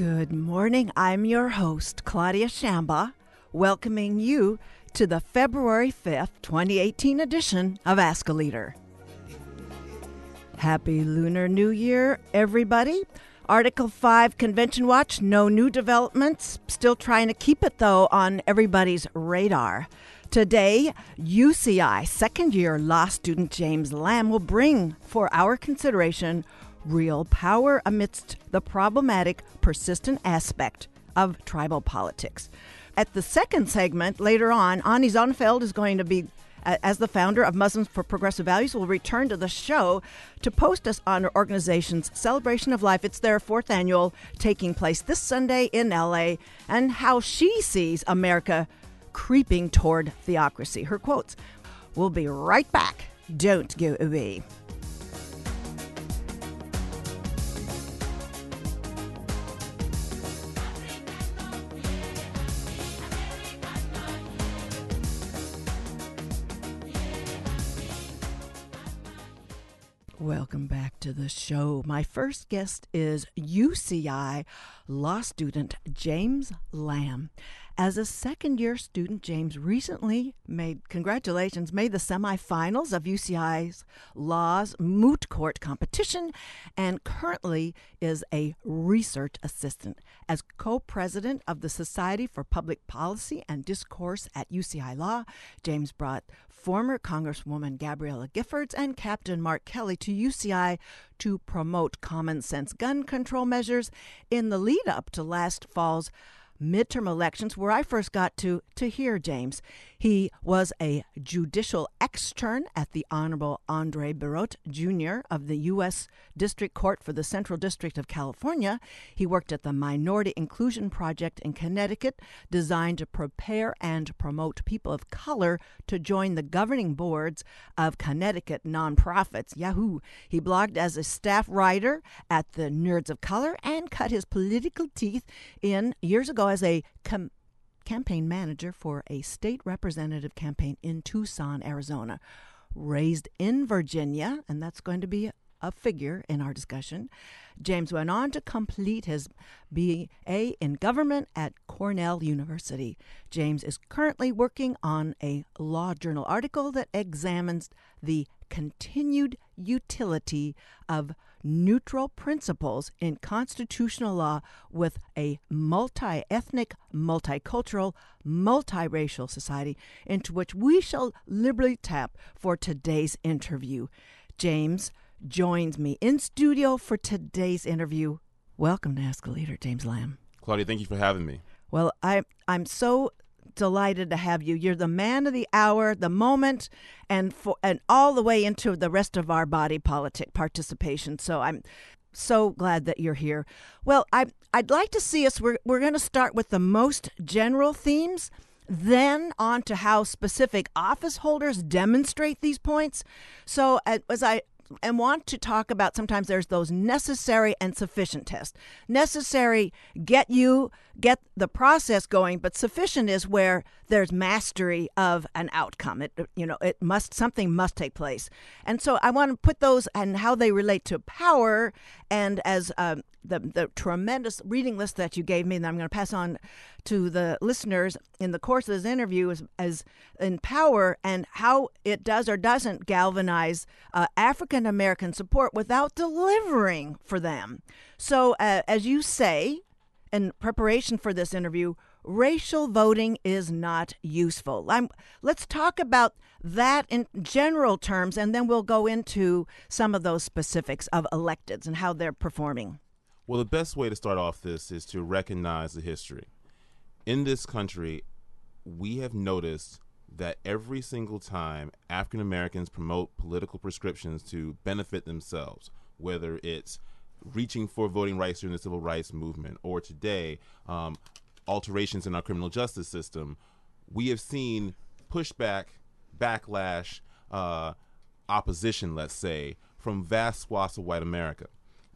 Good morning. I'm your host, Claudia Shamba, welcoming you to the February 5th, 2018 edition of Ask a Leader. Happy Lunar New Year, everybody. Article 5 Convention Watch, no new developments. Still trying to keep it, though, on everybody's radar. Today, UCI second year law student James Lamb will bring for our consideration real power amidst the problematic, persistent aspect of tribal politics. At the second segment, later on, Ani Zonneveld is going to be as the founder of Muslims for Progressive Values, will return to the show to post us on our organization's Celebration of Life. It's their fourth annual taking place this Sunday in LA, and how she sees America creeping toward theocracy. Her quotes. We'll be right back. Don't go away. Welcome back to the show. My first guest is UCI law student James Lamb. As a second year student, James recently made, congratulations, made the semifinals of UCI's Law's Moot Court competition and currently is a research assistant. As co president of the Society for Public Policy and Discourse at UCI Law, James brought former Congresswoman Gabriella Giffords and Captain Mark Kelly to UCI to promote common sense gun control measures in the lead up to last fall's midterm elections where I first got to to hear James. He was a judicial extern at the Honorable Andre Birotte Jr. of the U.S. District Court for the Central District of California. He worked at the Minority Inclusion Project in Connecticut, designed to prepare and promote people of color to join the governing boards of Connecticut nonprofits. Yahoo! He blogged as a staff writer at the Nerds of Color and cut his political teeth in years ago as a com- campaign manager for a state representative campaign in Tucson, Arizona. Raised in Virginia, and that's going to be a figure in our discussion. James went on to complete his BA in government at Cornell University. James is currently working on a law journal article that examines the continued utility of neutral principles in constitutional law with a multi ethnic, multicultural, multiracial society into which we shall liberally tap for today's interview. James joins me in studio for today's interview. Welcome to Ask a Leader, James Lamb. Claudia, thank you for having me. Well, I, I'm so delighted to have you. You're the man of the hour, the moment, and for and all the way into the rest of our body politic participation. So I'm so glad that you're here. Well, I I'd like to see us. We're we're going to start with the most general themes. Then on to how specific office holders demonstrate these points. So, uh, as I and want to talk about sometimes there's those necessary and sufficient tests. Necessary get you get the process going, but sufficient is where there's mastery of an outcome. It you know it must something must take place, and so I want to put those and how they relate to power and as um, the the tremendous reading list that you gave me, that I'm going to pass on to the listeners in the course of this interview as, as in power and how it does or doesn't galvanize uh, African American support without delivering for them. So, uh, as you say, in preparation for this interview, racial voting is not useful. I'm, let's talk about that in general terms, and then we'll go into some of those specifics of electeds and how they're performing. Well, the best way to start off this is to recognize the history. In this country, we have noticed that every single time African Americans promote political prescriptions to benefit themselves, whether it's reaching for voting rights during the civil rights movement, or today, um, alterations in our criminal justice system, we have seen pushback, backlash, uh, opposition, let's say, from vast swaths of white America.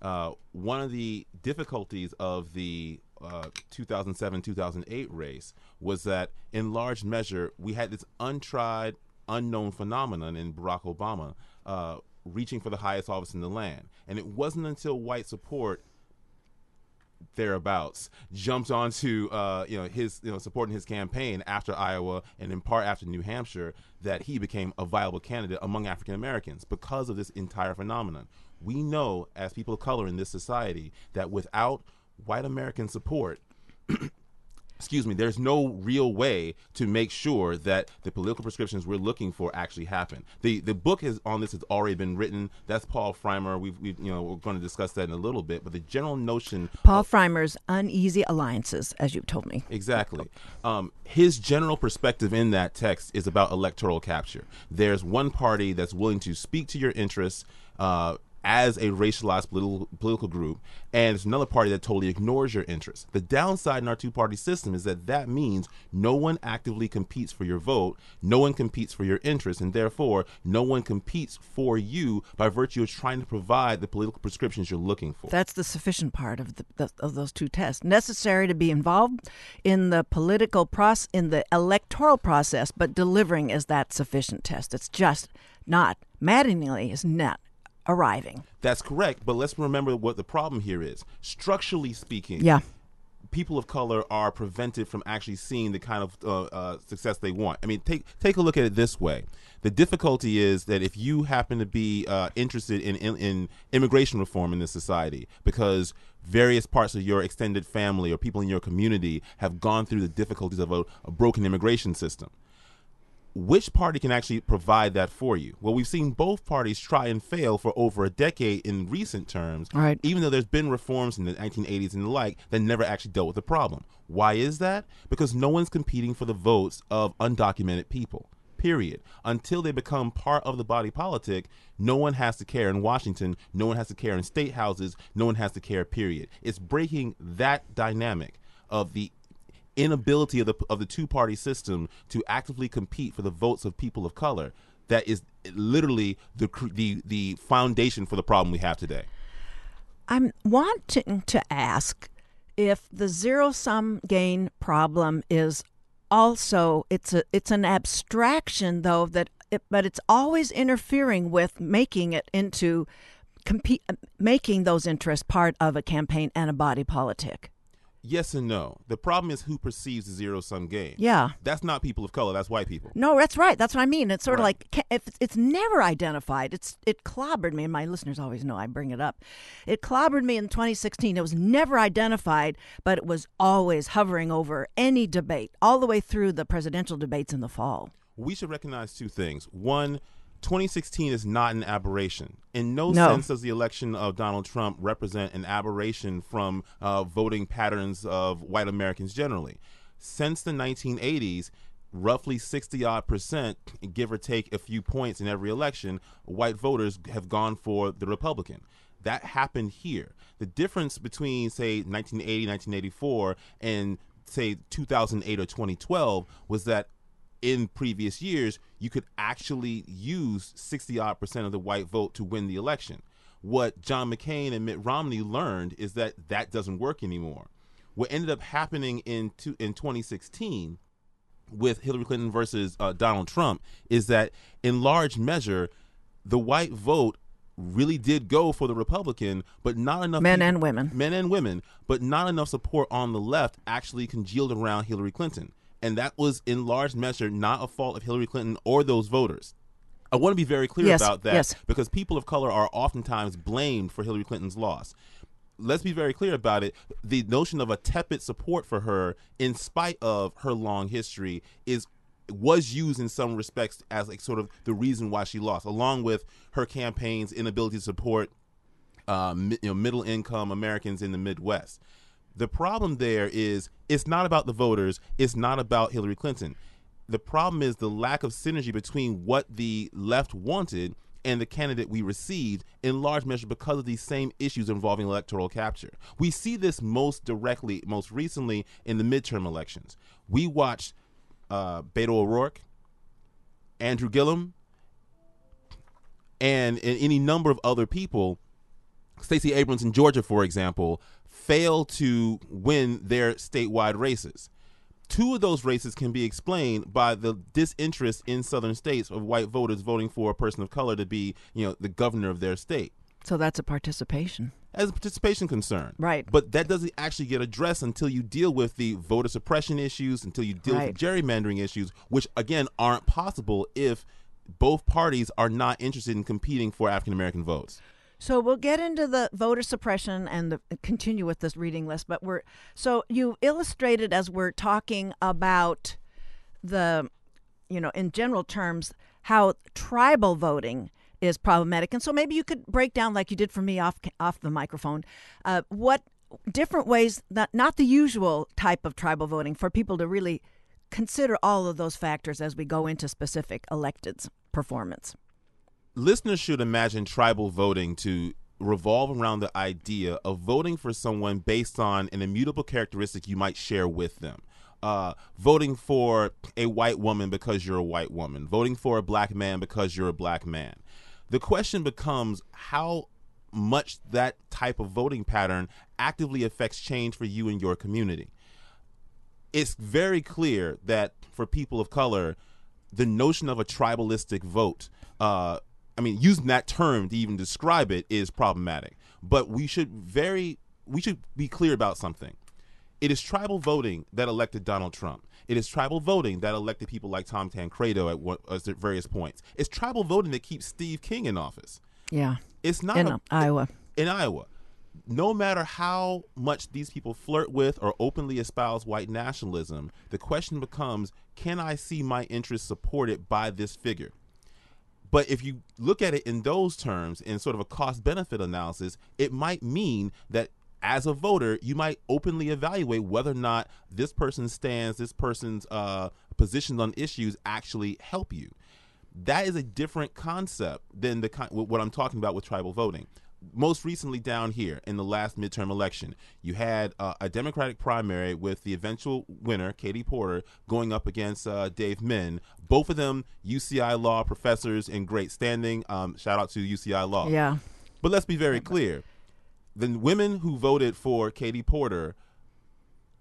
Uh, one of the difficulties of the uh, 2007 2008 race was that, in large measure, we had this untried, unknown phenomenon in Barack Obama uh, reaching for the highest office in the land. And it wasn't until white support thereabouts jumped onto uh, you know his you know supporting his campaign after Iowa and in part after New Hampshire that he became a viable candidate among African Americans because of this entire phenomenon. We know as people of color in this society that without white American support excuse me, there's no real way to make sure that the political prescriptions we're looking for actually happen. The the book is on this has already been written. That's Paul Frymer. We've, we've you know we're going to discuss that in a little bit. But the general notion Paul of, Frymer's uneasy alliances, as you've told me. Exactly. Um, his general perspective in that text is about electoral capture. There's one party that's willing to speak to your interests. Uh, as a racialized political, political group, and it's another party that totally ignores your interests. The downside in our two party system is that that means no one actively competes for your vote, no one competes for your interests, and therefore no one competes for you by virtue of trying to provide the political prescriptions you're looking for. That's the sufficient part of the, the of those two tests. Necessary to be involved in the political process, in the electoral process, but delivering is that sufficient test. It's just not maddeningly is not arriving. That's correct. But let's remember what the problem here is. Structurally speaking, yeah. people of color are prevented from actually seeing the kind of uh, uh, success they want. I mean, take take a look at it this way. The difficulty is that if you happen to be uh, interested in, in, in immigration reform in this society, because various parts of your extended family or people in your community have gone through the difficulties of a, a broken immigration system which party can actually provide that for you? Well, we've seen both parties try and fail for over a decade in recent terms, right. even though there's been reforms in the 1980s and the like that never actually dealt with the problem. Why is that? Because no one's competing for the votes of undocumented people. Period. Until they become part of the body politic, no one has to care in Washington, no one has to care in state houses, no one has to care, period. It's breaking that dynamic of the inability of the of the two party system to actively compete for the votes of people of color that is literally the the the foundation for the problem we have today. I'm wanting to ask if the zero sum gain problem is also it's a it's an abstraction though that it, but it's always interfering with making it into compete making those interests part of a campaign and a body politic yes and no. The problem is who perceives the zero sum game. Yeah. That's not people of color. That's white people. No, that's right. That's what I mean. It's sort right. of like if it's never identified. It's it clobbered me, and my listeners always know I bring it up. It clobbered me in 2016. It was never identified, but it was always hovering over any debate all the way through the presidential debates in the fall. We should recognize two things. One 2016 is not an aberration. In no, no, sense does the election of Donald Trump represent an aberration from uh, voting patterns of white Americans generally. Since the 1980s, roughly 60 odd percent, give or take a few points in every election, white voters have gone for the Republican. That happened here. The difference between, say, 1980, 1984, and say 2008 or 2012 was that in previous years, you could actually use 60 odd percent of the white vote to win the election. What John McCain and Mitt Romney learned is that that doesn't work anymore. What ended up happening in to, in 2016 with Hillary Clinton versus uh, Donald Trump is that in large measure, the white vote really did go for the Republican, but not enough men people, and women, men and women, but not enough support on the left actually congealed around Hillary Clinton and that was in large measure not a fault of Hillary Clinton or those voters. I want to be very clear yes, about that yes. because people of color are oftentimes blamed for Hillary Clinton's loss. Let's be very clear about it. The notion of a tepid support for her, in spite of her long history, is was used in some respects as like sort of the reason why she lost, along with her campaign's inability to support uh, you know, middle income Americans in the Midwest. The problem there is it's not about the voters, it's not about Hillary Clinton. The problem is the lack of synergy between what the left wanted and the candidate we received in large measure because of these same issues involving electoral capture. We see this most directly, most recently in the midterm elections. We watched uh, Beto O'Rourke, Andrew Gillum, and, and any number of other people, Stacey Abrams in Georgia, for example, fail to win their statewide races. Two of those races can be explained by the disinterest in southern states of white voters voting for a person of color to be, you know, the governor of their state. So that's a participation. As a participation concern. Right. But that doesn't actually get addressed until you deal with the voter suppression issues, until you deal Right. with the gerrymandering issues, which again aren't possible if both parties are not interested in competing for African American votes. So we'll get into the voter suppression and the, continue with this reading list. But we're so you illustrated as we're talking about the, you know, in general terms, how tribal voting is problematic. And so maybe you could break down, like you did for me off off the microphone, uh, what different ways, not not the usual type of tribal voting, for people to really consider all of those factors as we go into specific electeds performance. Listeners should imagine tribal voting to revolve around the idea of voting for someone based on an immutable characteristic you might share with them. Uh, voting for a white woman because you're a white woman, voting for a black man because you're a black man. The question becomes how much that type of voting pattern actively affects change for you and your community it's very clear that for people of color, the notion of a tribalistic vote, uh, I mean, using that term to even describe it is problematic. But we should very we should be clear about something. It is tribal voting that elected Donald Trump. It is tribal voting that elected people like Tom Tancredo at, what, uh, at various points. It's tribal voting that keeps Steve King in office. Yeah, It's not in a, Iowa. in Iowa. No matter how much these people flirt with or openly espouse white nationalism, the question becomes can I see my interests supported by this figure? But if you look at it in those terms, in sort of a cost benefit analysis, it might mean that as a voter, you might openly evaluate whether or not this person's stands, this person's uh, positions on issues actually help you that is a different concept than the what I'm talking about with tribal voting. Most recently, down here in the last midterm election, you had uh, a Democratic primary with the eventual winner, Katie Porter, going up against uh, Dave Min. Both of them UCI law professors in great standing. Um, shout out to UCI law. Yeah. But let's be very clear: the women who voted for Katie Porter,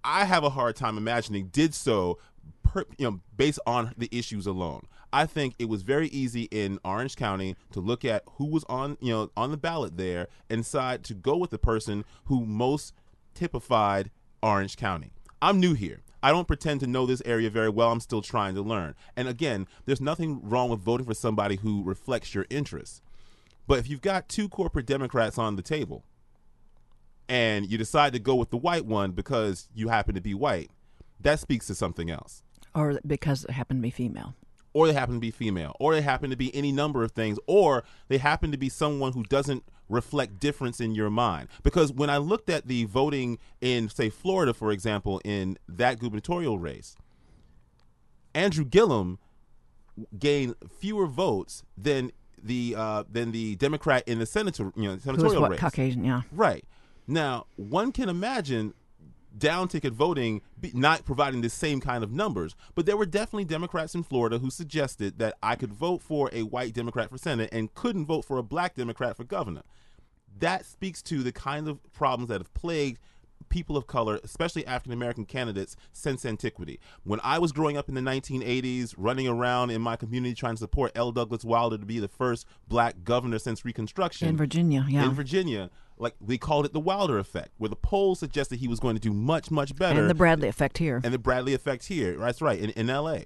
I have a hard time imagining did so, per, you know, based on the issues alone. I think it was very easy in Orange County to look at who was on, you know, on the ballot there and decide to go with the person who most typified Orange County. I'm new here. I don't pretend to know this area very well. I'm still trying to learn. And again, there's nothing wrong with voting for somebody who reflects your interests. But if you've got two corporate Democrats on the table and you decide to go with the white one because you happen to be white, that speaks to something else. Or because it happened to be female. Or they happen to be female, or they happen to be any number of things, or they happen to be someone who doesn't reflect difference in your mind. Because when I looked at the voting in, say, Florida, for example, in that gubernatorial race, Andrew Gillum gained fewer votes than the uh, than the Democrat in the senator, you know, Who was senatorial what? race. Caucasian, yeah. Right. Now, one can imagine down ticket voting not providing the same kind of numbers, but there were definitely Democrats in Florida who suggested that I could vote for a white Democrat for Senate and couldn't vote for a black Democrat for governor. That speaks to the kind of problems that have plagued people of color, especially African American candidates, since antiquity. When I was growing up in the 1980s, running around in my community trying to support L. Douglas Wilder to be the first black governor since Reconstruction In Virginia, yeah. in Virginia, like we called it the Wilder effect, where the polls suggested he was going to do much, much better. and the Bradley effect here. and the Bradley effect here. That's right, in, in LA.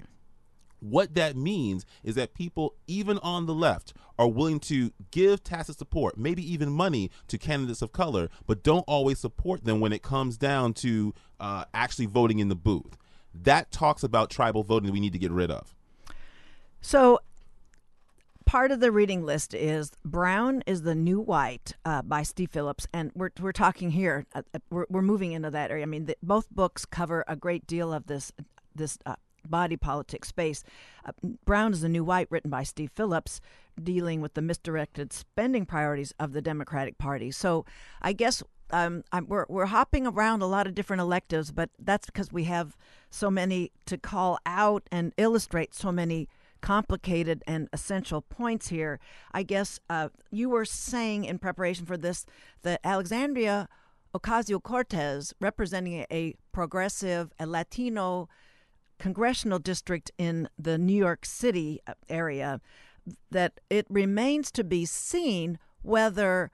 What that means is that people, even on the left, are willing to give tacit support, maybe even money, to candidates of color, but don't always support them when it comes down to uh, actually voting in the booth. That talks about tribal voting that we need to get rid of. So, part of the reading list is Brown is the New White uh, by Steve Phillips. And we're, we're talking here, uh, uh, we're, we're moving into that area. I mean, the, both books cover a great deal of this, this uh, body politic space. Uh, Brown is the New White, written by Steve Phillips, dealing with the misdirected spending priorities of the Democratic Party. So, I guess um, we're we're hopping around a lot of different electives, but that's because we have so many to call out and illustrate so many complicated and essential points here. I guess uh, you were saying in preparation for this that Alexandria Ocasio Cortez, representing a progressive, a Latino congressional district in the New York City area, that it remains to be seen whether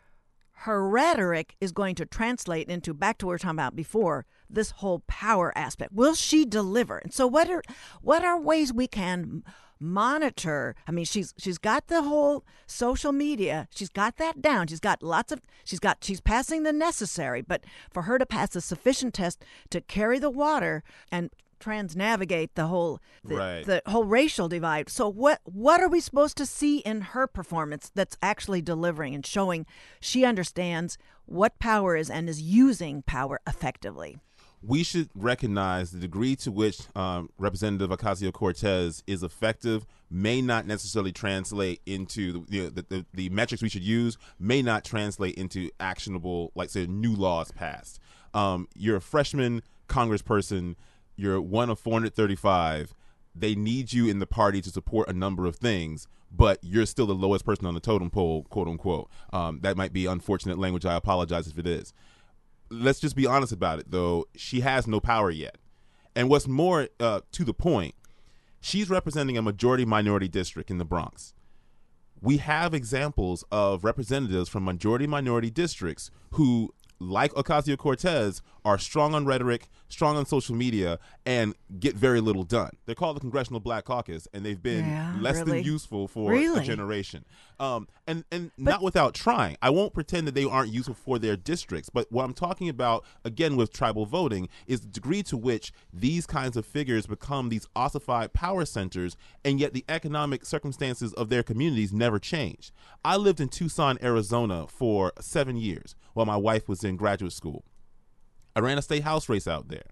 her rhetoric is going to translate into back to what we were talking about before this whole power aspect will she deliver and so what are what are ways we can monitor i mean she's she's got the whole social media she's got that down she's got lots of she's got she's passing the necessary but for her to pass a sufficient test to carry the water and transnavigate the whole the, Right. the whole racial divide. So what what are we supposed to see in her performance that's actually delivering and showing she understands what power is and is using power effectively? We should recognize the degree to which um, Representative Ocasio Cortez is effective may not necessarily translate into the, the, the, the metrics we should use may not translate into actionable, like say, new laws passed. Um, you're a freshman congressperson. You're one of 435. They need you in the party to support a number of things, but you're still the lowest person on the totem pole, quote unquote. Um, that might be unfortunate language. I apologize if it is let's just be honest about it though. She has no power yet. And what's more uh, to the point she's representing a majority minority district in the bronx. We have examples of representatives from majority minority districts who like ocasio-cortez are strong on rhetoric strong on social media and get very little done. They're called the congressional black caucus and they've been Yeah, less really? than useful for Really? a generation um, and and not without trying. I won't pretend that they aren't useful for their districts, but what I'm talking about again with tribal voting is the degree to which these kinds of figures become these ossified power centers, and yet the economic circumstances of their communities never change. I lived in Tucson, Arizona, for seven years while my wife was in graduate school. I ran a state house race out there.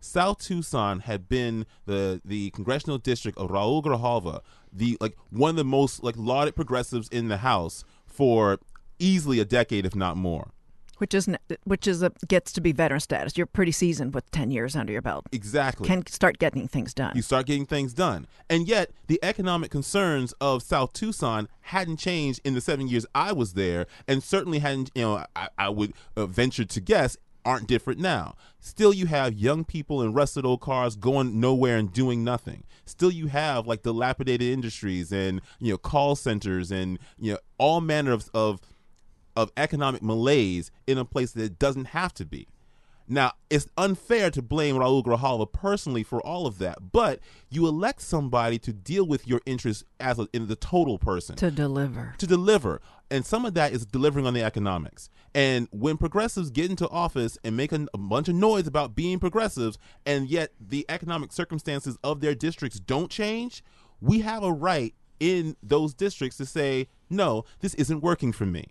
South Tucson had been the the congressional district of Raul Grijalva, the like one of the most like lauded progressives in the House for easily a decade, if not more. Which is which is a, gets to be veteran status. You're pretty seasoned with ten years under your belt. Exactly. Can start getting things done. you start getting things done. And yet, the economic concerns of South Tucson hadn't changed in the seven years I was there, and certainly hadn't, you know, I, I would uh, venture to guess aren't different now. Still, you have young people in rusted old cars going nowhere and doing nothing. Still, you have like dilapidated industries and, you know, call centers and, you know, all manner of, of, of economic malaise in a place that it doesn't have to be. Now, it's unfair to blame Raul Grijalva personally for all of that, but you elect somebody to deal with your interests as a, in the total person to deliver. to deliver. And some of that is delivering on the economics. And when progressives get into office and make a, a bunch of noise about being progressives, and yet the economic circumstances of their districts don't change, we have a right in those districts to say, no, this isn't working for me.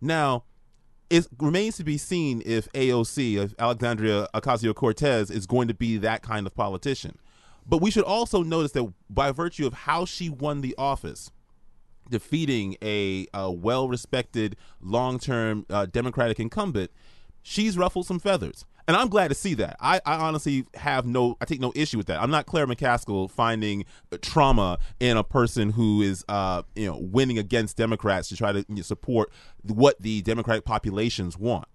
Now, it remains to be seen if AOC, if Alexandria Ocasio Cortez, is going to be that kind of politician. But we should also notice that by virtue of how she won the office, defeating a, a well respected, long term uh, Democratic incumbent, she's ruffled some feathers. And I'm glad to see that. I, I honestly have no, I take no issue with that. I'm not Claire McCaskill finding uh, trauma in a person who is, uh, you know, winning against Democrats to try to you know, support what the Democratic populations want.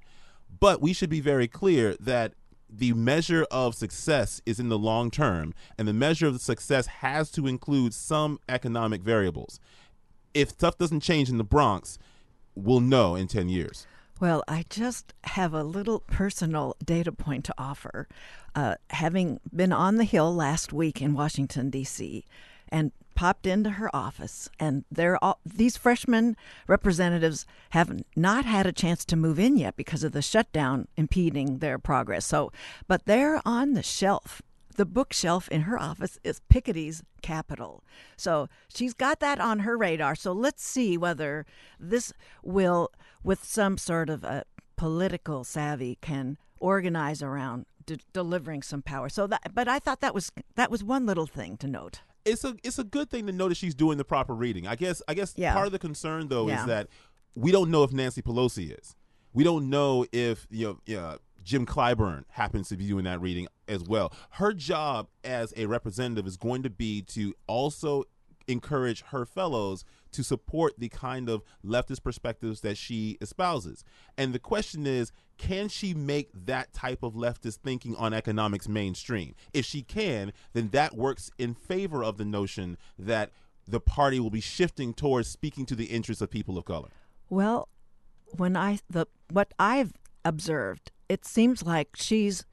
But we should be very clear that the measure of success is in the long term, and the measure of the success has to include some economic variables. If stuff doesn't change in the Bronx, we'll know in 10 years. Well, I just have a little personal data point to offer. Uh, having been on the Hill last week in Washington, D.C., and popped into her office, and they're all, these freshman representatives have not had a chance to move in yet because of the shutdown impeding their progress. So, but they're on the shelf the bookshelf in her office is Piketty's Capital. So she's got that on her radar. So let's see whether this will, with some sort of a political savvy, can organize around de- delivering some power. So that, but I thought that was that was one little thing to note. It's a it's a good thing to notice she's doing the proper reading. I guess I guess Yeah. part of the concern though Yeah. is that we don't know if Nancy Pelosi is. We don't know if you know, you know, Jim Clyburn happens to be doing that reading as well. Her job as a representative is going to be to also encourage her fellows to support the kind of leftist perspectives that she espouses. And the question is, can she make that type of leftist thinking on economics mainstream? If she can, then that works in favor of the notion that the party will be shifting towards speaking to the interests of people of color. Well, when I the what I've observed, it seems like she's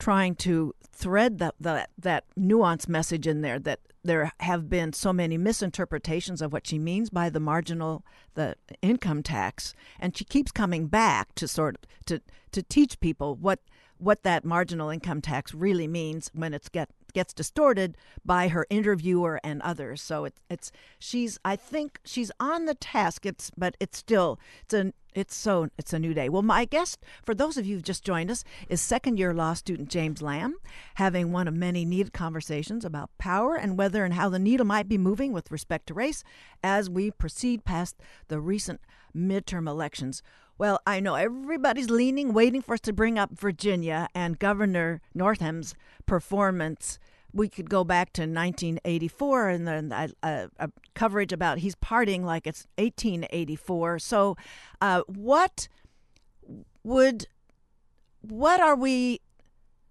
trying to thread that that that nuance message in there that there have been so many misinterpretations of what she means by the marginal the income tax. And she keeps coming back to sort of to to teach people what what that marginal income tax really means when it's get gets distorted by her interviewer and others. So it's it's she's I think she's on the task. It's but it's still it's a it's so it's a new day. Well, my guest for those of you who've just joined us is second year law student James Lamb, having one of many needed conversations about power and whether and how the needle might be moving with respect to race as we proceed past the recent midterm elections. Well, I know everybody's leaning, waiting for us to bring up Virginia and Governor Northam's performance. We could go back to 1984 and then a, a coverage about he's partying like it's 1884. So, uh, what would what are we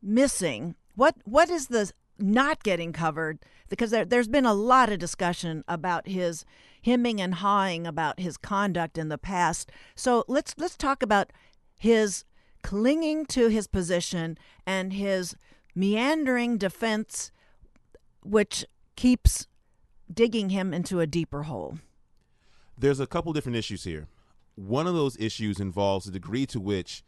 missing? What what is the not getting covered? Because there, there's been a lot of discussion about his hemming and hawing about his conduct in the past. So let's let's talk about his clinging to his position and his meandering defense, which keeps digging him into a deeper hole. There's a couple different issues here. One of those issues involves the degree to which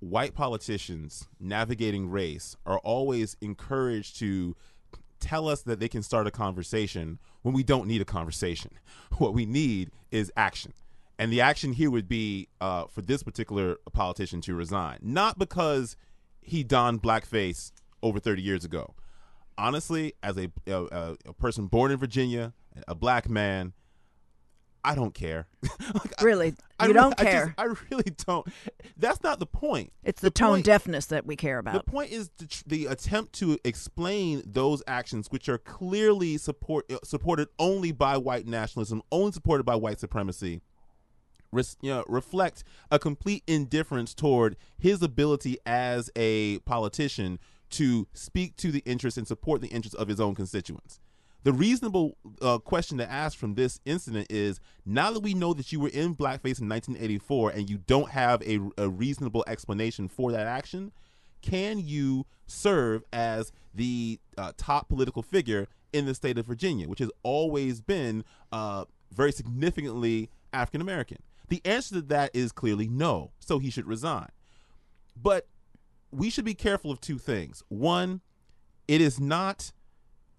white politicians navigating race are always encouraged to tell us that they can start a conversation when we don't need a conversation. What we need is action. And the action here would be uh, for this particular politician to resign, not because he donned blackface over 30 years ago. Honestly, as a, a, a person born in Virginia, a black man, I don't care. like, really, I, you I don't really, care. I, just, I, really don't. That's not the point. It's the, the tone point, deafness that we care about. The point is the, the, attempt to explain those actions, which are clearly support uh, supported only by white nationalism, only supported by white supremacy. Res, you know, reflect a complete indifference toward his ability as a politician to speak to the interests and support the interests of his own constituents. The reasonable uh, question to ask from this incident is now that we know that you were in blackface in 1984 and you don't have a, a reasonable explanation for that action, can you serve as the uh, top political figure in the state of Virginia, which has always been uh, very significantly African American? The answer to that is clearly no, so he should resign. But we should be careful of two things. One, it is not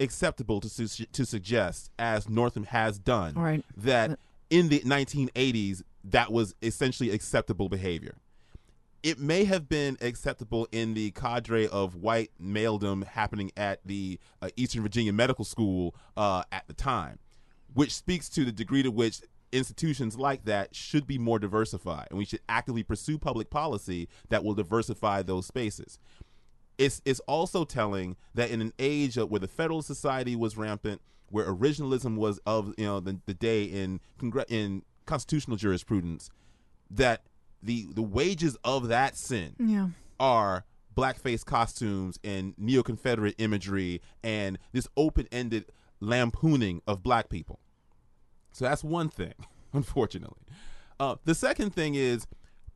acceptable to su- to suggest, as Northam has done, right. that in the 1980s that was essentially acceptable behavior. It may have been acceptable in the cadre of white maledom happening at the uh, Eastern Virginia Medical School uh, at the time, which speaks to the degree to which institutions like that should be more diversified, and we should actively pursue public policy that will diversify those spaces it's it's also telling that in an age where the Federalist Society was rampant, where originalism was of you know the, the day in congr- in constitutional jurisprudence, that the the wages of that sin yeah. are blackface costumes and neo Confederate imagery and this open ended lampooning of black people. So that's one thing, unfortunately. Uh, the second thing is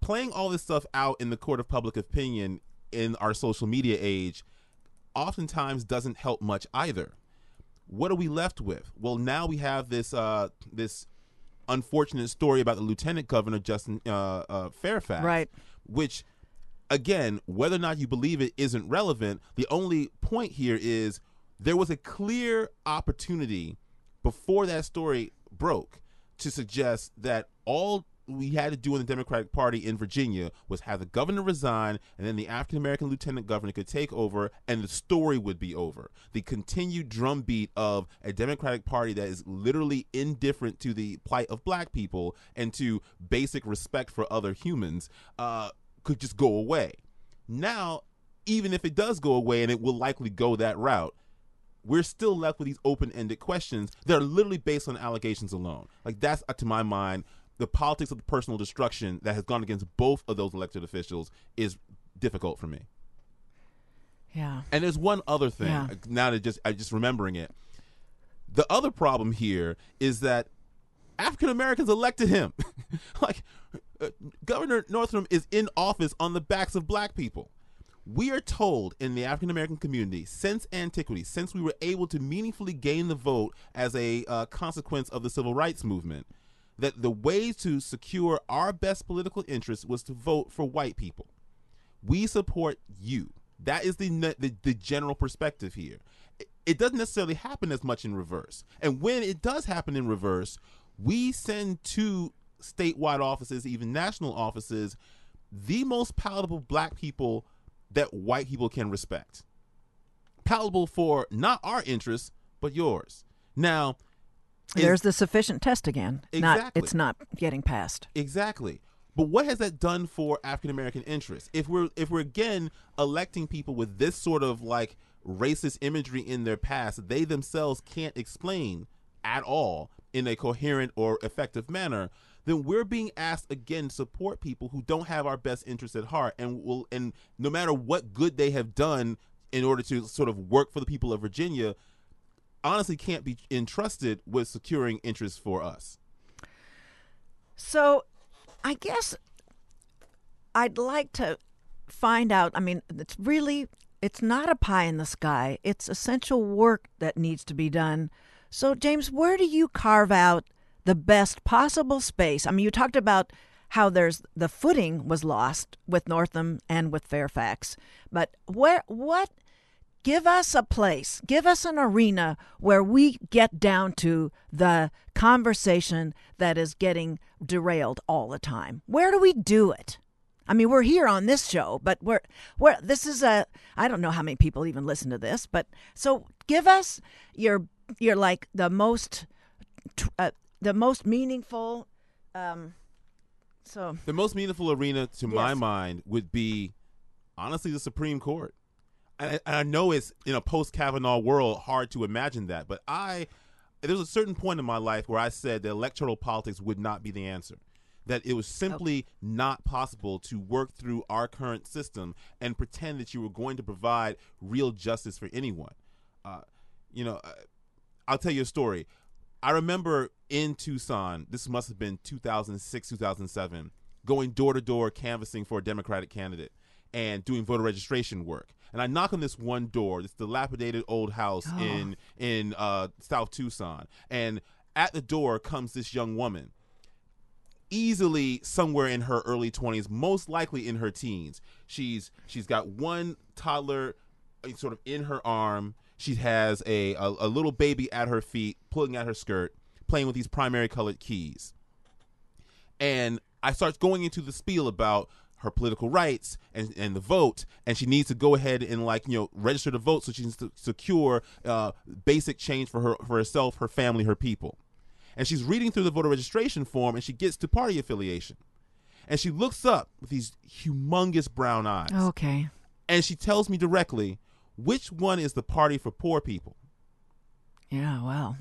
playing all this stuff out in the court of public opinion in our social media age oftentimes doesn't help much either. What are we left with? Well, now we have this uh, this unfortunate story about the lieutenant governor Justin uh, uh, Fairfax, right? Which, again, whether or not you believe it isn't relevant. The only point here is there was a clear opportunity before that story broke to suggest that all we had to do in the Democratic Party in Virginia was have the governor resign, and then the African American lieutenant governor could take over, and the story would be over. The continued drumbeat of a Democratic Party that is literally indifferent to the plight of black people and to basic respect for other humans uh, could just go away. Now, even if it does go away, and it will likely go that route, we're still left with these open-ended questions that are literally based on allegations alone. Like that's, uh, to my mind, the politics of personal destruction that has gone against both of those elected officials is difficult for me. Yeah. And there's one other thing. Yeah. Now that just I just remembering it. The other problem here is that African Americans elected him. like Uh, Governor Northam is in office on the backs of black people. We are told in the African American community since antiquity, since we were able to meaningfully gain the vote as a uh, consequence of the civil rights movement, that the way to secure our best political interests was to vote for white people. We support you. That is the the, the general perspective here. It, it doesn't necessarily happen as much in reverse, and when it does happen in reverse, we send to statewide offices, even national offices, the most palatable black people that white people can respect. Palatable for not our interests, but yours. Now, is- There's the sufficient test again. Not Exactly. it's not getting passed. Exactly. But what has that done for African American interests? If we're if we're again electing people with this sort of like racist imagery in their past, they themselves can't explain at all in a coherent or effective manner, then we're being asked again to support people who don't have our best interests at heart and will and no matter what good they have done in order to sort of work for the people of Virginia, honestly can't be entrusted with securing interests for us. So, I guess I'd like to find out. I mean, it's really it's not a pie in the sky. It's essential work that needs to be done. So, James, where do you carve out the best possible space? I mean, you talked about how there's the footing was lost with Northam and with Fairfax, but where what give us a place, give us an arena where we get down to the conversation that is getting derailed all the time. Where do we do it? I mean, we're here on this show, but we're we're this is a I don't know how many people even listen to this, but so give us your your like the most uh, the most meaningful um so The most meaningful arena, to my mind, would be honestly the Supreme Court. And I, I know it's in a post Kavanaugh world hard to imagine that, but I there was a certain point in my life where I said that electoral politics would not be the answer. That it was simply not possible to work through our current system and pretend that you were going to provide real justice for anyone. Uh, you know, uh, I'll tell you a story. I remember in Tucson, this must have been 2006, 2007, going door to door canvassing for a Democratic candidate and doing voter registration work. And I knock on this one door, this dilapidated old house Oh. in in uh, South Tucson, and at the door comes this young woman, easily somewhere in her early 20s, most likely in her teens. She's she's got one toddler uh, sort of in her arm. She has a, a a little baby at her feet, pulling at her skirt, playing with these primary colored keys. And I start going into the spiel about her political rights and, and the vote, and she needs to go ahead and like you know register to vote so she can secure uh, basic change for her for herself, her family, her people. And she's reading through the voter registration form and she gets to party affiliation. And she looks up with these humongous brown eyes. Okay. and she tells me directly which one is the party for poor people? Yeah, well.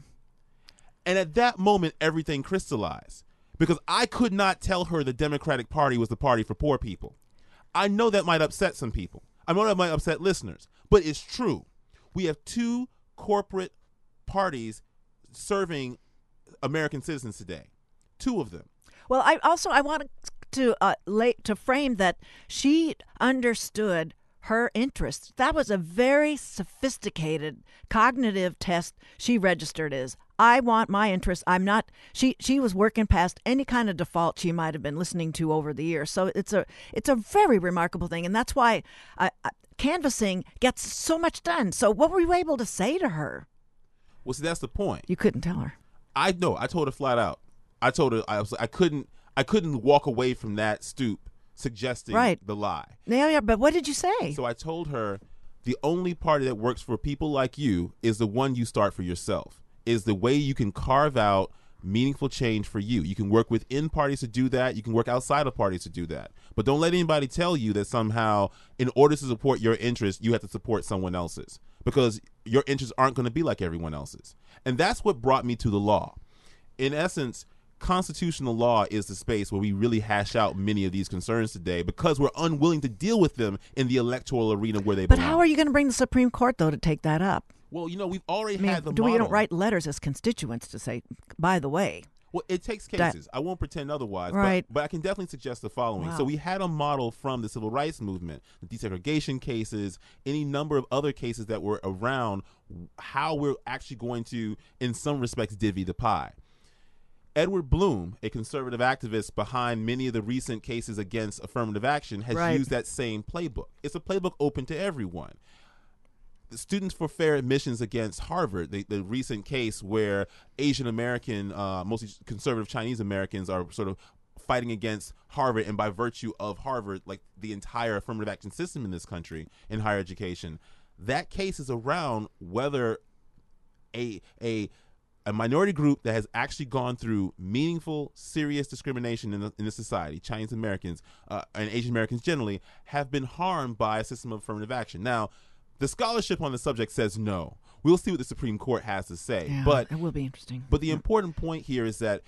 and at that moment everything crystallized because i could not tell her the democratic party was the party for poor people. I know that might upset some people. I know that might upset listeners. But it's true. We have two corporate parties serving american citizens today. Two of them. Well, I also I wanted to uh, late to frame that she understood her interests. That was a very sophisticated cognitive test she registered as I want my interests. I'm not she she was working past any kind of default she might have been listening to over the years. So it's a it's a very remarkable thing and that's why canvassing gets so much done. So what were you able to say to her? well see that's the point You couldn't tell her. I know. I told her flat out. I told her I was I couldn't I couldn't walk away from that stoop suggesting Right. the lie. Yeah, yeah, but what did you say? So I told her the only party that works for people like you is the one you start for yourself. Is the way you can carve out meaningful change for you. You can work within parties to do that. You can work outside of parties to do that. But don't let anybody tell you that somehow, in order to support your interests, you have to support someone else's because your interests aren't going to be like everyone else's. And that's what brought me to the law. In essence, constitutional law is the space where we really hash out many of these concerns today because we're unwilling to deal with them in the electoral arena where they but belong. how are you going to bring the Supreme Court though to take that up? Well, you know, we've already I mean, had the do we model. don't write letters as constituents to say, by the way, Well, it takes That- cases. I won't pretend otherwise. Right. But, but I can definitely suggest the following. Wow. So we had a model from the civil rights movement, the desegregation cases, any number of other cases that were around how we're actually going to, in some respects, divvy the pie. Edward Bloom, a conservative activist behind many of the recent cases against affirmative action, has Right. used that same playbook. It's a playbook open to everyone. Students for Fair Admissions against Harvard, the, the recent case where Asian American, uh, mostly conservative Chinese Americans, are sort of fighting against Harvard, and by virtue of Harvard, like the entire affirmative action system in this country in higher education, that case is around whether a a a minority group that has actually gone through meaningful, serious discrimination in the, in the society, Chinese Americans uh, and Asian Americans generally, have been harmed by a system of affirmative action. Now, the scholarship on the subject says no. We'll see what the Supreme Court has to say. Yeah, but it will be interesting. but the important point here is that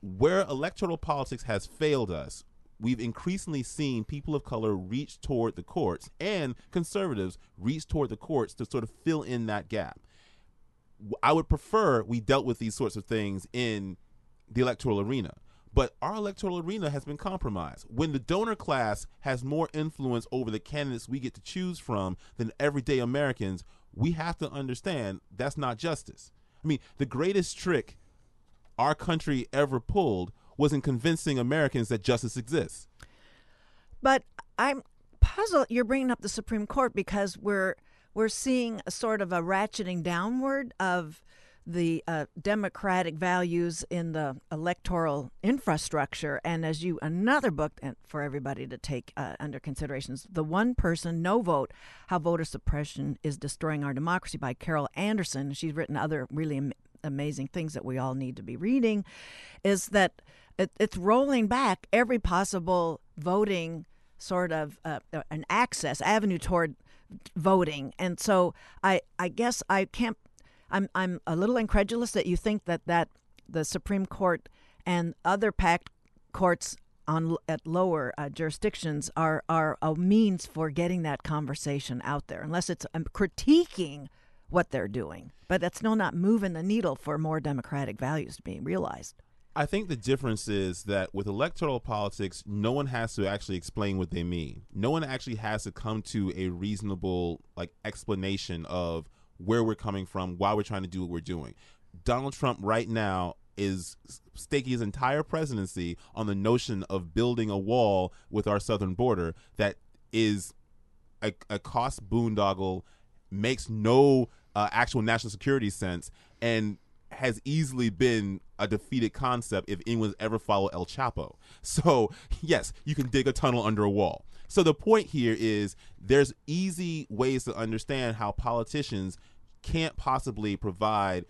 where electoral politics has failed us, we've increasingly seen people of color reach toward the courts and conservatives reach toward the courts to sort of fill in that gap. I would prefer we dealt with these sorts of things in the electoral arena. But our electoral arena has been compromised. When the donor class has more influence over the candidates we get to choose from than everyday Americans, we have to understand that's not justice. I mean, the greatest trick our country ever pulled was in convincing Americans that justice exists. But I'm puzzled. You're bringing up the Supreme Court because we're we're seeing a sort of a ratcheting downward of the uh, democratic values in the electoral infrastructure. And as you, another book for everybody to take uh, under consideration is The One Person, No Vote How Voter Suppression is Destroying Our Democracy by Carol Anderson. She's written other really am- amazing things that we all need to be reading. Is that it, it's rolling back every possible voting sort of uh, an access avenue toward voting and so i i guess i can't i'm i'm a little incredulous that you think that that the supreme court and other packed courts on at lower uh, jurisdictions are are a means for getting that conversation out there unless it's um, critiquing what they're doing but that's still not moving the needle for more democratic values to be realized I think the difference is that with electoral politics, no one has to actually explain what they mean. No one actually has to come to a reasonable like explanation of where we're coming from, why we're trying to do what we're doing. Donald Trump right now is staking his entire presidency on the notion of building a wall with our southern border that is a, a cost boondoggle, makes no uh, actual national security sense, and has easily been a defeated concept if anyone's ever followed El Chapo. So, yes, you can dig a tunnel under a wall. So, the point here is there's easy ways to understand how politicians can't possibly provide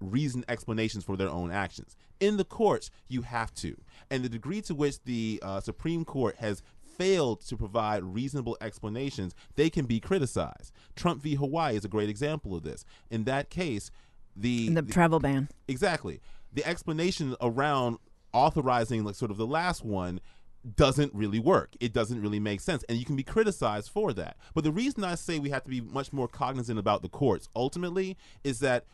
reasoned explanations for their own actions. In the courts, you have to. And the degree to which the uh, Supreme Court has failed to provide reasonable explanations, they can be criticized. Trump v. Hawaii is a great example of this. In that case, the, the the- travel ban exactly the explanation around authorizing like sort of the last one doesn't really work. It doesn't really make sense. And you can be criticized for that. But the reason I say we have to be much more cognizant about the courts ultimately is that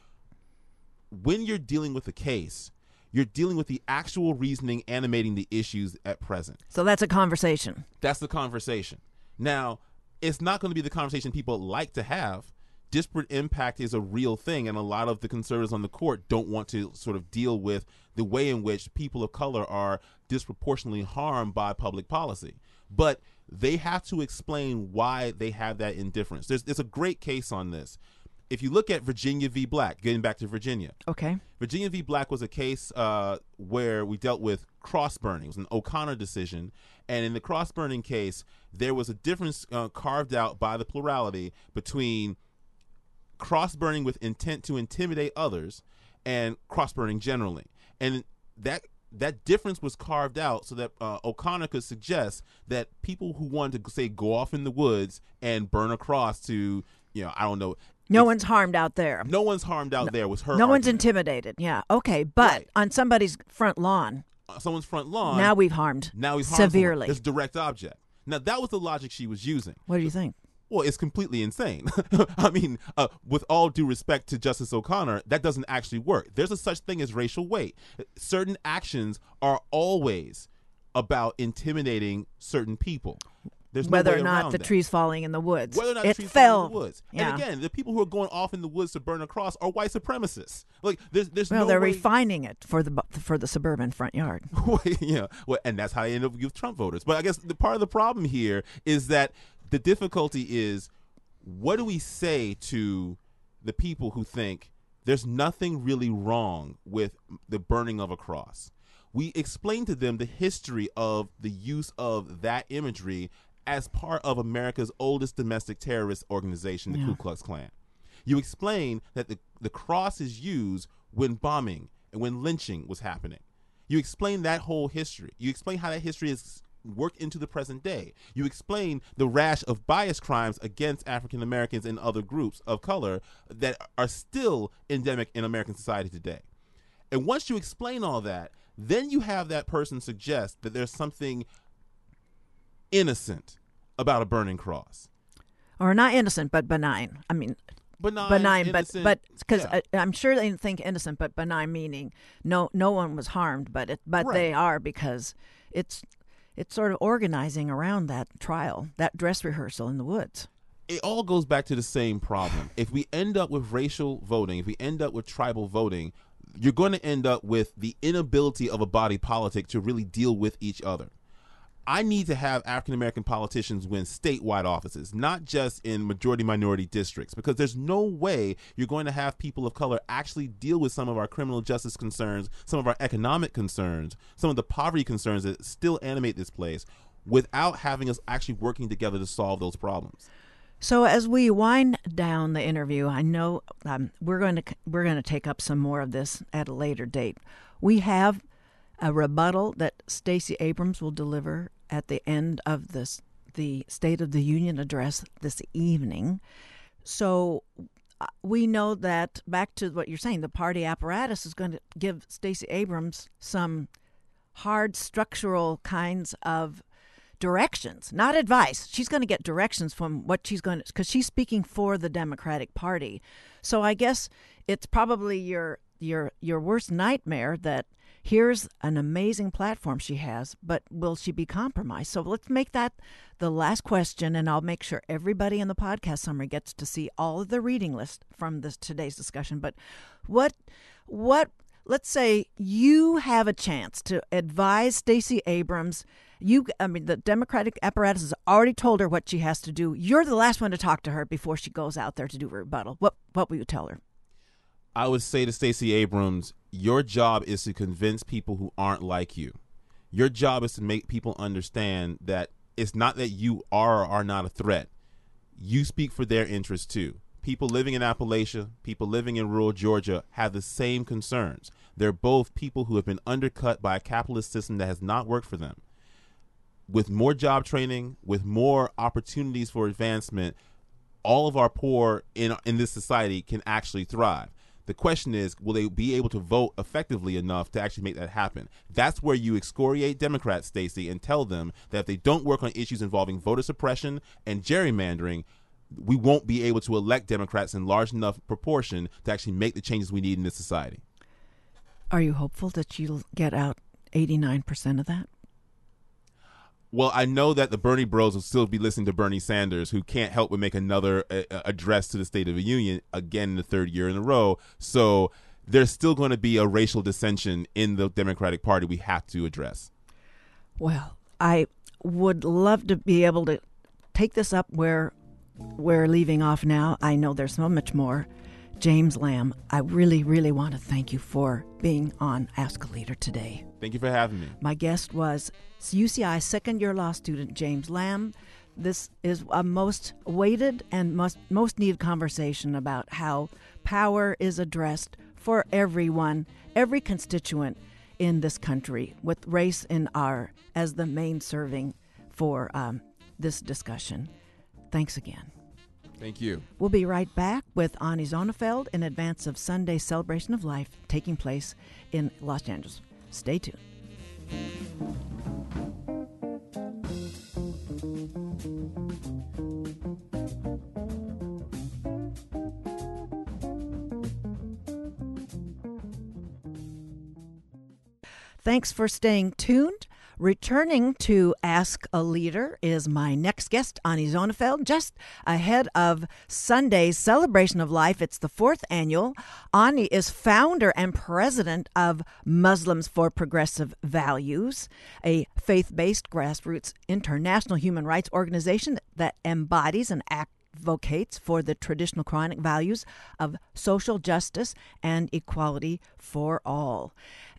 when you're dealing with a case, you're dealing with the actual reasoning animating the issues at present. so that's a conversation That's the conversation. Now, it's not going to be the conversation people like to have. Disparate impact is a real thing, and a lot of the conservatives on the court don't want to sort of deal with the way in which people of color are disproportionately harmed by public policy. But they have to explain why they have that indifference. There's, there's a great case on this. If you look at Virginia v. Black, getting back to Virginia, okay Virginia v. Black was a case uh, where we dealt with cross burning. It was an O'Connor decision. And in the cross burning case, there was a difference uh, carved out by the plurality between cross burning with intent to intimidate others and cross burning generally. And that that difference was carved out so that uh, O'Connor could suggest that people who wanted to say go off in the woods and burn a cross to you know I don't know no one's harmed out there no one's harmed out there was her no one's intimidated yeah okay but Right. on somebody's front lawn Uh, someone's front lawn now we've harmed now he's harmed someone. severely It's direct object. Now that was the logic she was using. what do you think Well, it's completely insane. I mean, uh, with all due respect to Justice O'Connor, that doesn't actually work. There's a such thing as racial weight. Certain actions are always about intimidating certain people. There's no Whether or not the that. tree's falling in the woods. Whether or not it the trees fell. in the woods. Yeah. And again, the people who are going off in the woods to burn a cross are white supremacists. Like there's there's well, no they're way, refining it for the for the suburban front yard. yeah, well, and that's how you end up with Trump voters. But I guess the part of the problem here is that the difficulty is what do we say to the people who think there's nothing really wrong with the burning of a cross? We explain to them the history of the use of that imagery as part of America's oldest domestic terrorist organization, the Ku Klux Klan. You explain that the, the cross is used when bombing and when lynching was happening. You explain that whole history. You explain how that history is worked into the present day. You explain the rash of bias crimes against African Americans and other groups of color that are still endemic in American society today. And once you explain all that, then you have that person suggest that there's something innocent about a burning cross. Or not innocent, but benign. I mean, Benign, benign, but but because yeah. I'm sure they didn't think innocent, but benign meaning no no one was harmed, but it but Right. they are because it's it's sort of organizing around that trial, that dress rehearsal in the woods. it all goes back to the same problem. If we end up with racial voting, if we end up with tribal voting, you're going to end up with the inability of a body politic to really deal with each other. I need to have African American politicians win statewide offices, not just in majority minority districts, because there's no way you're going to have people of color actually deal with some of our criminal justice concerns, some of our economic concerns, some of the poverty concerns that still animate this place without having us actually working together to solve those problems. So as we wind down the interview, I know um, we're going to we're going to take up some more of this at a later date. We have a rebuttal that Stacey Abrams will deliver at the end of this the State of the Union address this evening. So uh, we know that back to what you're saying, the party apparatus is going to give Stacey Abrams some hard structural kinds of directions, not advice. She's going to get directions from what she's going to, because she's speaking for the Democratic Party. So I guess it's probably your your your worst nightmare that here's an amazing platform she has, but will she be compromised? So let's make that the last question, and I'll make sure everybody in the podcast summary gets to see all of the reading list from this today's discussion. But what what let's say you have a chance to advise Stacey Abrams. You, I mean, the Democratic apparatus has already told her what she has to do. You're the last one to talk to her before she goes out there to do rebuttal. What what will you tell her? I would say to Stacey Abrams, your job is to convince people who aren't like you. Your job is to make people understand that it's not that you are or are not a threat. You speak for their interests too. People living in Appalachia, people living in rural Georgia have the same concerns. They're both people who have been undercut by a capitalist system that has not worked for them. With more job training, with more opportunities for advancement, all of our poor in in this society can actually thrive. The question is, will they be able to vote effectively enough to actually make that happen? That's where you excoriate Democrats, Stacey, and tell them that if they don't work on issues involving voter suppression and gerrymandering, we won't be able to elect Democrats in large enough proportion to actually make the changes we need in this society. Are you hopeful that you'll get out 89% of that? Well, I know that the Bernie Bros will still be listening to Bernie Sanders, who can't help but make another uh, uh, address to the State of the Union again in the third year in a row. So there's still going to be a racial dissension in the Democratic Party we have to address. Well, I would love to be able to take this up where we're leaving off now. I know there's so much more. James Lamb, I really, really want to thank you for being on Ask a Leader today. Thank you for having me. My guest was UCI second year law student James Lamb. This is a most weighted and most, most needed conversation about how power is addressed for everyone, every constituent in this country, with race in our as the main serving for um, this discussion. Thanks again. Thank you. We'll be right back with Ani Zonneveld in advance of Sunday Celebration of Life taking place in Los Angeles. Stay tuned. Thanks for staying tuned. Returning to Ask a Leader is my next guest, Ani Zonneveld, just ahead of Sunday's celebration of life. It's the fourth annual. Ani is founder and president of Muslims for Progressive Values, a faith based grassroots international human rights organization that embodies and advocates for the traditional Quranic values of social justice and equality for all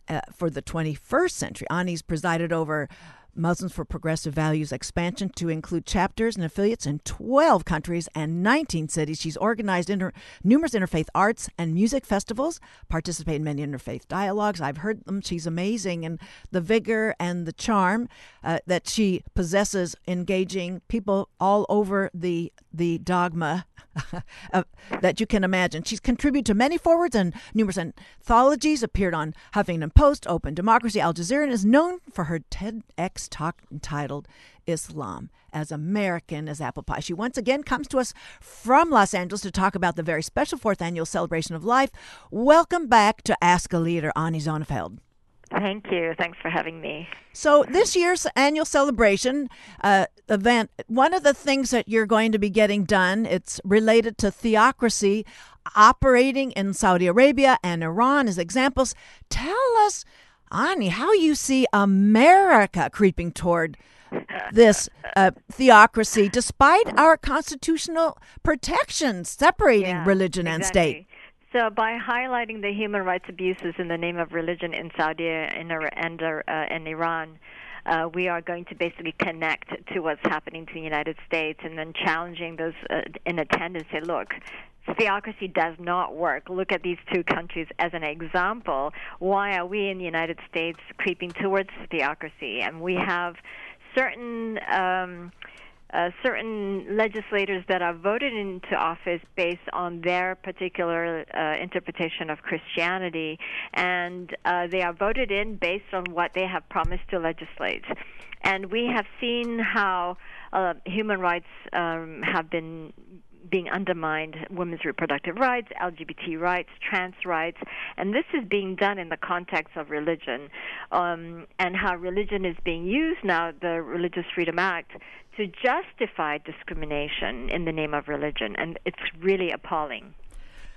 uh, for the 21st century. Ani's presided over Muslims for Progressive Values expansion to include chapters and affiliates in 12 countries and 19 cities. She's organized inter- numerous interfaith arts and music festivals, participated in many interfaith dialogues. I've heard them. She's amazing, and the vigor and the charm uh, that she possesses engaging people all over the the dogma uh, that you can imagine. She's contributed to many forwards and numerous anthologies, appeared on Huffington Post, Open Democracy, Al Jazeera, and is known for her TEDx talk entitled Islam as American as Apple Pie. She once again comes to us from Los Angeles to talk about the very special fourth annual celebration of life. Welcome back to Ask a Leader, Ani Zonneveld. Thank you. Thanks for having me. So, this year's annual celebration uh, event, one of the things that you're going to be getting done, it's related to theocracy operating in Saudi Arabia and Iran as examples. Tell us, Ani, how you see America creeping toward this uh, theocracy despite our constitutional protections separating yeah, religion exactly. and state. So, by highlighting the human rights abuses in the name of religion in Saudi and, and, uh, and Iran, uh, we are going to basically connect to what's happening to the United States and then challenging those uh, in attendance. Say, look, theocracy does not work. Look at these two countries as an example. Why are we in the United States creeping towards theocracy? And we have certain. Um, uh, certain legislators that are voted into office based on their particular uh, interpretation of Christianity, and uh, they are voted in based on what they have promised to legislate. And we have seen how uh, human rights um, have been being undermined women's reproductive rights, LGBT rights, trans rights, and this is being done in the context of religion, um, and how religion is being used now, the Religious Freedom Act, to justify discrimination in the name of religion, and it's really appalling.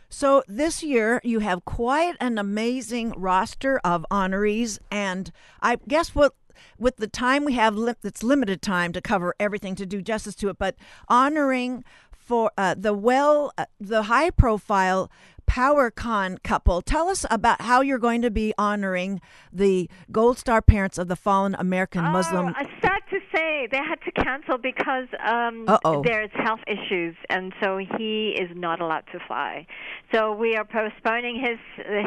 So this year you have quite an amazing roster of honorees, and I guess what with the time we have, li- it's limited time to cover everything to do justice to it, but honoring for uh, the well, uh, the high profile PowerCon couple. Tell us about how you're going to be honoring the Gold Star parents of the fallen American oh, Muslim. I sad to say they had to cancel because um, there's health issues, and so he is not allowed to fly. So we are postponing his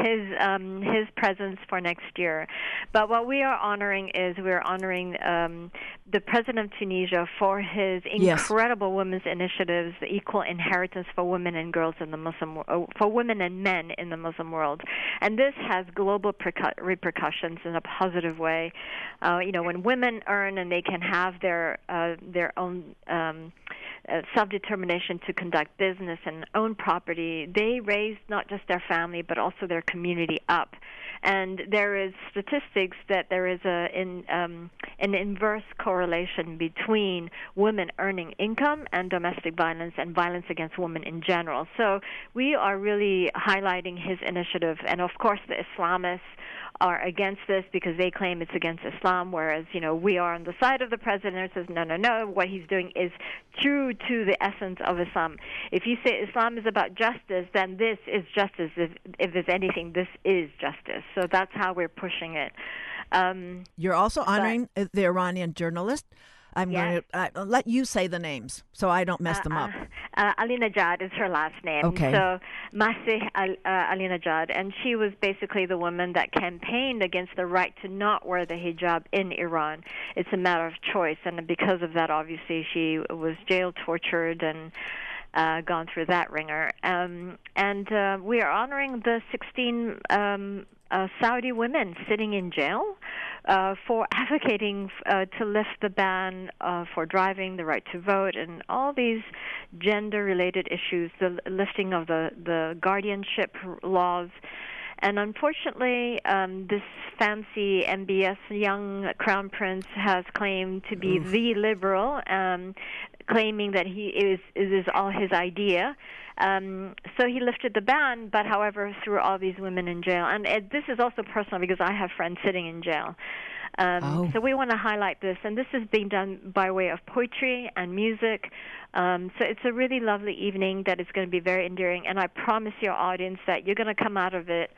his um, his presence for next year. But what we are honoring is we're honoring um, the president of Tunisia for his incredible yes. women's initiatives, the equal inheritance for women and girls in the Muslim for women and men in the Muslim world, and this has global repercussions in a positive way. Uh, you know, when women earn and they can have their uh, their own um, uh, self-determination to conduct business and own property, they raise not just their family but also their community up. And there is statistics that there is a in, um, an inverse correlation between women earning income and domestic violence and violence against women in general. So we are really highlighting his initiative, and of course the Islamists are against this because they claim it's against Islam, whereas you know we are on the side of the president who says no, no, no. What he's doing is true to the essence of Islam. If you say Islam is about justice, then this is justice. If, if there's anything, this is justice. So that's how we're pushing it. Um, You're also honoring but, the Iranian journalist I'm yes. going to uh, let you say the names so I don't mess uh, them up. Uh, uh Alinejad is her last name. Okay. So Masih Al, uh, Alinejad, and she was basically the woman that campaigned against the right to not wear the hijab in Iran. It's a matter of choice, and because of that, obviously, she was jailed, tortured, and uh, gone through that ringer. Um, and uh, we are honoring the 16 um, uh, Saudi women sitting in jail uh, for advocating uh, to lift the ban uh, for driving, the right to vote, and all these gender-related issues, the lifting of the, the guardianship laws And unfortunately, um, this fancy MBS young crown prince has claimed to be Oof. the liberal, um, claiming that he is it is all his idea. Um, so he lifted the ban, but however, threw all these women in jail. And this is also personal because I have friends sitting in jail. Um, oh. So we want to highlight this, and this is being done by way of poetry and music. Um, so it's a really lovely evening that is going to be very endearing, and I promise your audience that you're going to come out of it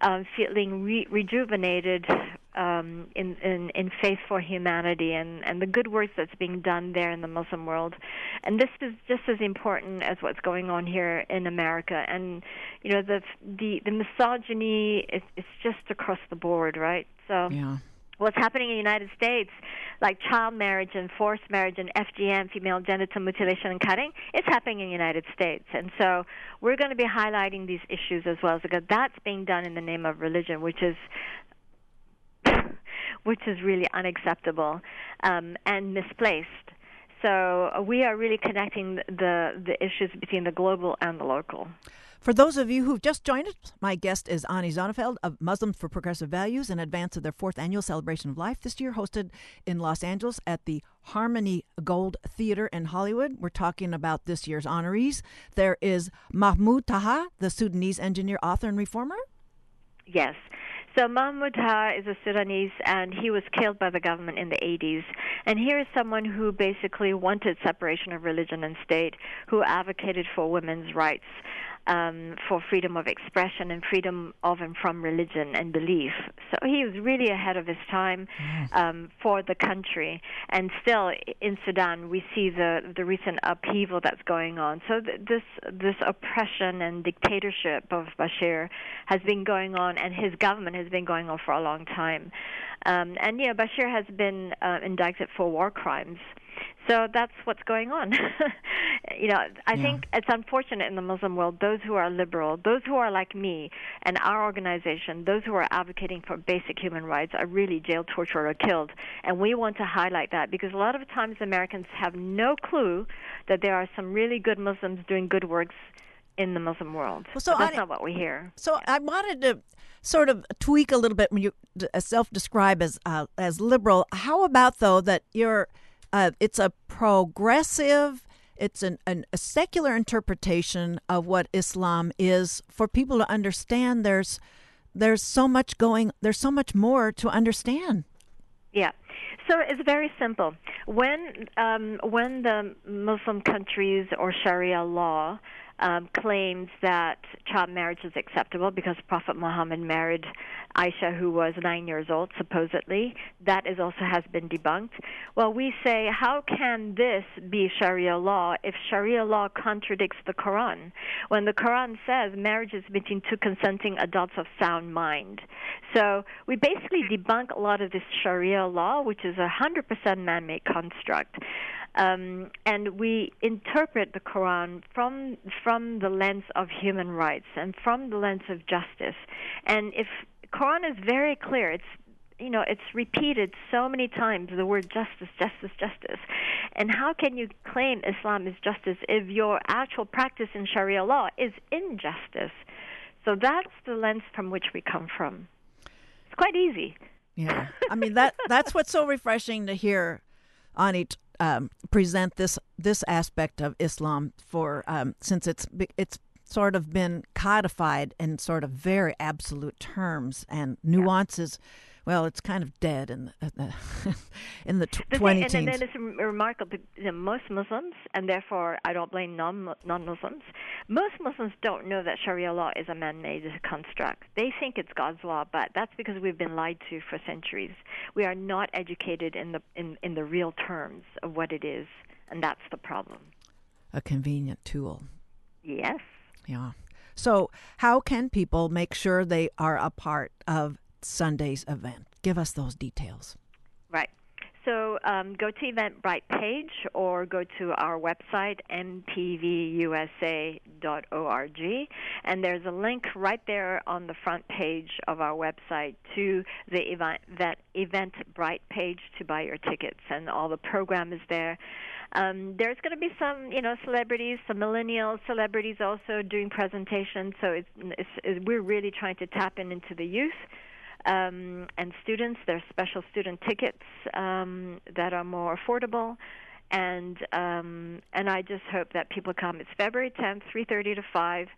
um, feeling re- rejuvenated um, in, in, in faith for humanity and, and the good work that's being done there in the Muslim world. And this is just as important as what's going on here in America. And, you know, the, the, the misogyny is it's just across the board, right? So. Yeah what's happening in the United States, like child marriage and forced marriage and FGM, female genital mutilation and cutting, it's happening in the United States. And so we're going to be highlighting these issues as well because that's being done in the name of religion, which is which is really unacceptable um, and misplaced. So we are really connecting the the issues between the global and the local. For those of you who've just joined us, my guest is Ani Zonneveld of Muslims for Progressive Values in advance of their fourth annual celebration of life this year, hosted in Los Angeles at the Harmony Gold Theater in Hollywood. We're talking about this year's honorees. There is Mahmoud Taha, the Sudanese engineer, author, and reformer. Yes. So Mahmoud Taha is a Sudanese, and he was killed by the government in the 80s. And here is someone who basically wanted separation of religion and state, who advocated for women's rights um, for freedom of expression and freedom of and from religion and belief. So he was really ahead of his time um, for the country. And still, in Sudan, we see the the recent upheaval that's going on. So th- this this oppression and dictatorship of Bashir has been going on, and his government has been going on for a long time. Um, and you know, Bashir has been uh, indicted for war crimes. So that's what's going on. you know, I yeah. think it's unfortunate in the Muslim world, those who are liberal, those who are like me and our organization, those who are advocating for basic human rights are really jailed, tortured, or killed. And we want to highlight that because a lot of times Americans have no clue that there are some really good Muslims doing good works in the Muslim world. Well, so that's I, not what we hear. So yeah. I wanted to sort of tweak a little bit when you self-describe as uh, as liberal. How about though that you're uh, it's a progressive, it's an, an, a secular interpretation of what Islam is for people to understand. There's there's so much going. There's so much more to understand. Yeah. So it's very simple. When um, when the Muslim countries or Sharia law um, claims that child marriage is acceptable because Prophet Muhammad married Aisha, who was nine years old, supposedly. That is also has been debunked. Well, we say, how can this be Sharia law if Sharia law contradicts the Quran? When the Quran says marriage is between two consenting adults of sound mind. So we basically debunk a lot of this Sharia law, which is a 100% man made construct. Um, and we interpret the Quran from from the lens of human rights and from the lens of justice. And if Quran is very clear, it's you know it's repeated so many times the word justice, justice, justice. And how can you claim Islam is justice if your actual practice in Sharia law is injustice? So that's the lens from which we come from. It's quite easy. Yeah, I mean that that's what's so refreshing to hear Ani um, present this this aspect of Islam for um, since it's it's sort of been codified in sort of very absolute terms and nuances. Yeah well, it's kind of dead in the in the twenty teens. And, then it's remarkable. Most Muslims, and therefore I don't blame non non-Muslims. Most Muslims don't know that Sharia law is a man-made construct. They think it's God's law, but that's because we've been lied to for centuries. We are not educated in the in in the real terms of what it is, and that's the problem. A convenient tool. Yes. Yeah. So, how can people make sure they are a part of Sunday's event. Give us those details. Right. so um, go to Eventbrite page or go to our website, mpvusa.org, and there's a link right there on the front page of our website to the event, that Eventbrite page to buy your tickets, and all the program is there. Um, there's going to be some, you know, celebrities, some millennial celebrities also doing presentations. So it's, it's, it's, we're really trying to tap in into the youth um, and students. There's special student tickets um, that are more affordable and um, and I just hope that people come. It's February 10th, 3:30 to 5,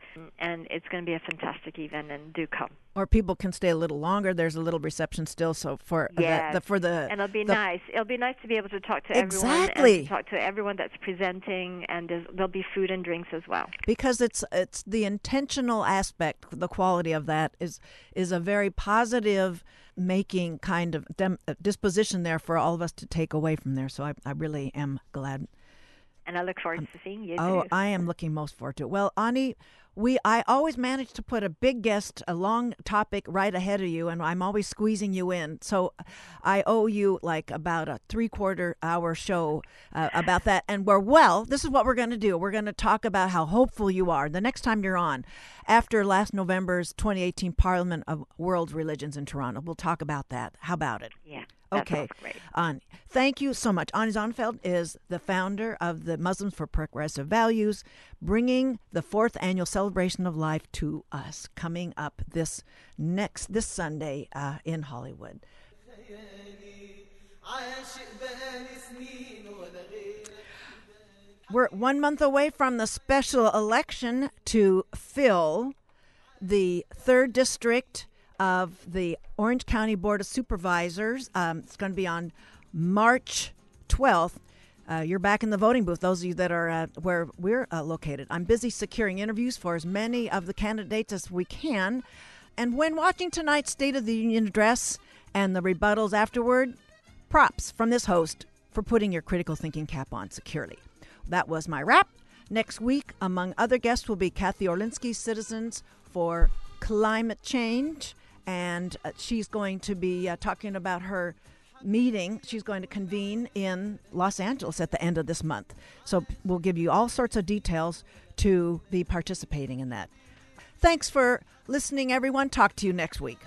and it's going to be a fantastic event. And do come. Or people can stay a little longer. There's a little reception still, so for yes. the, the for the and it'll be the, nice. It'll be nice to be able to talk to exactly. everyone to talk to everyone that's presenting, and there'll be food and drinks as well. Because it's it's the intentional aspect, the quality of that is is a very positive making kind of dem- uh, disposition there for all of us to take away from there. So I, I really am glad. And I look forward um, to seeing you. Oh, too. I am looking most forward to it. Well, Ani, we I always manage to put a big guest, a long topic right ahead of you, and I'm always squeezing you in. So I owe you like about a three quarter hour show uh, about that. And we're well. This is what we're going to do. We're going to talk about how hopeful you are the next time you're on, after last November's 2018 Parliament of World Religions in Toronto. We'll talk about that. How about it? Yeah. Okay. Ani, thank you so much. Ani Zonneveld is the founder of the Muslims for Progressive Values, bringing the fourth annual celebration of life to us, coming up this next this Sunday uh, in Hollywood. We're one month away from the special election to fill the third district of the Orange County Board of Supervisors. Um, it's going to be on March 12th. Uh, you're back in the voting booth, those of you that are uh, where we're uh, located. I'm busy securing interviews for as many of the candidates as we can. And when watching tonight's State of the Union address and the rebuttals afterward, props from this host for putting your critical thinking cap on securely. That was my wrap. Next week, among other guests, will be Kathy Orlinsky, Citizens for Climate Change and uh, she's going to be uh, talking about her meeting she's going to convene in Los Angeles at the end of this month. So we'll give you all sorts of details to be participating in that. Thanks for listening, everyone. Talk to you next week.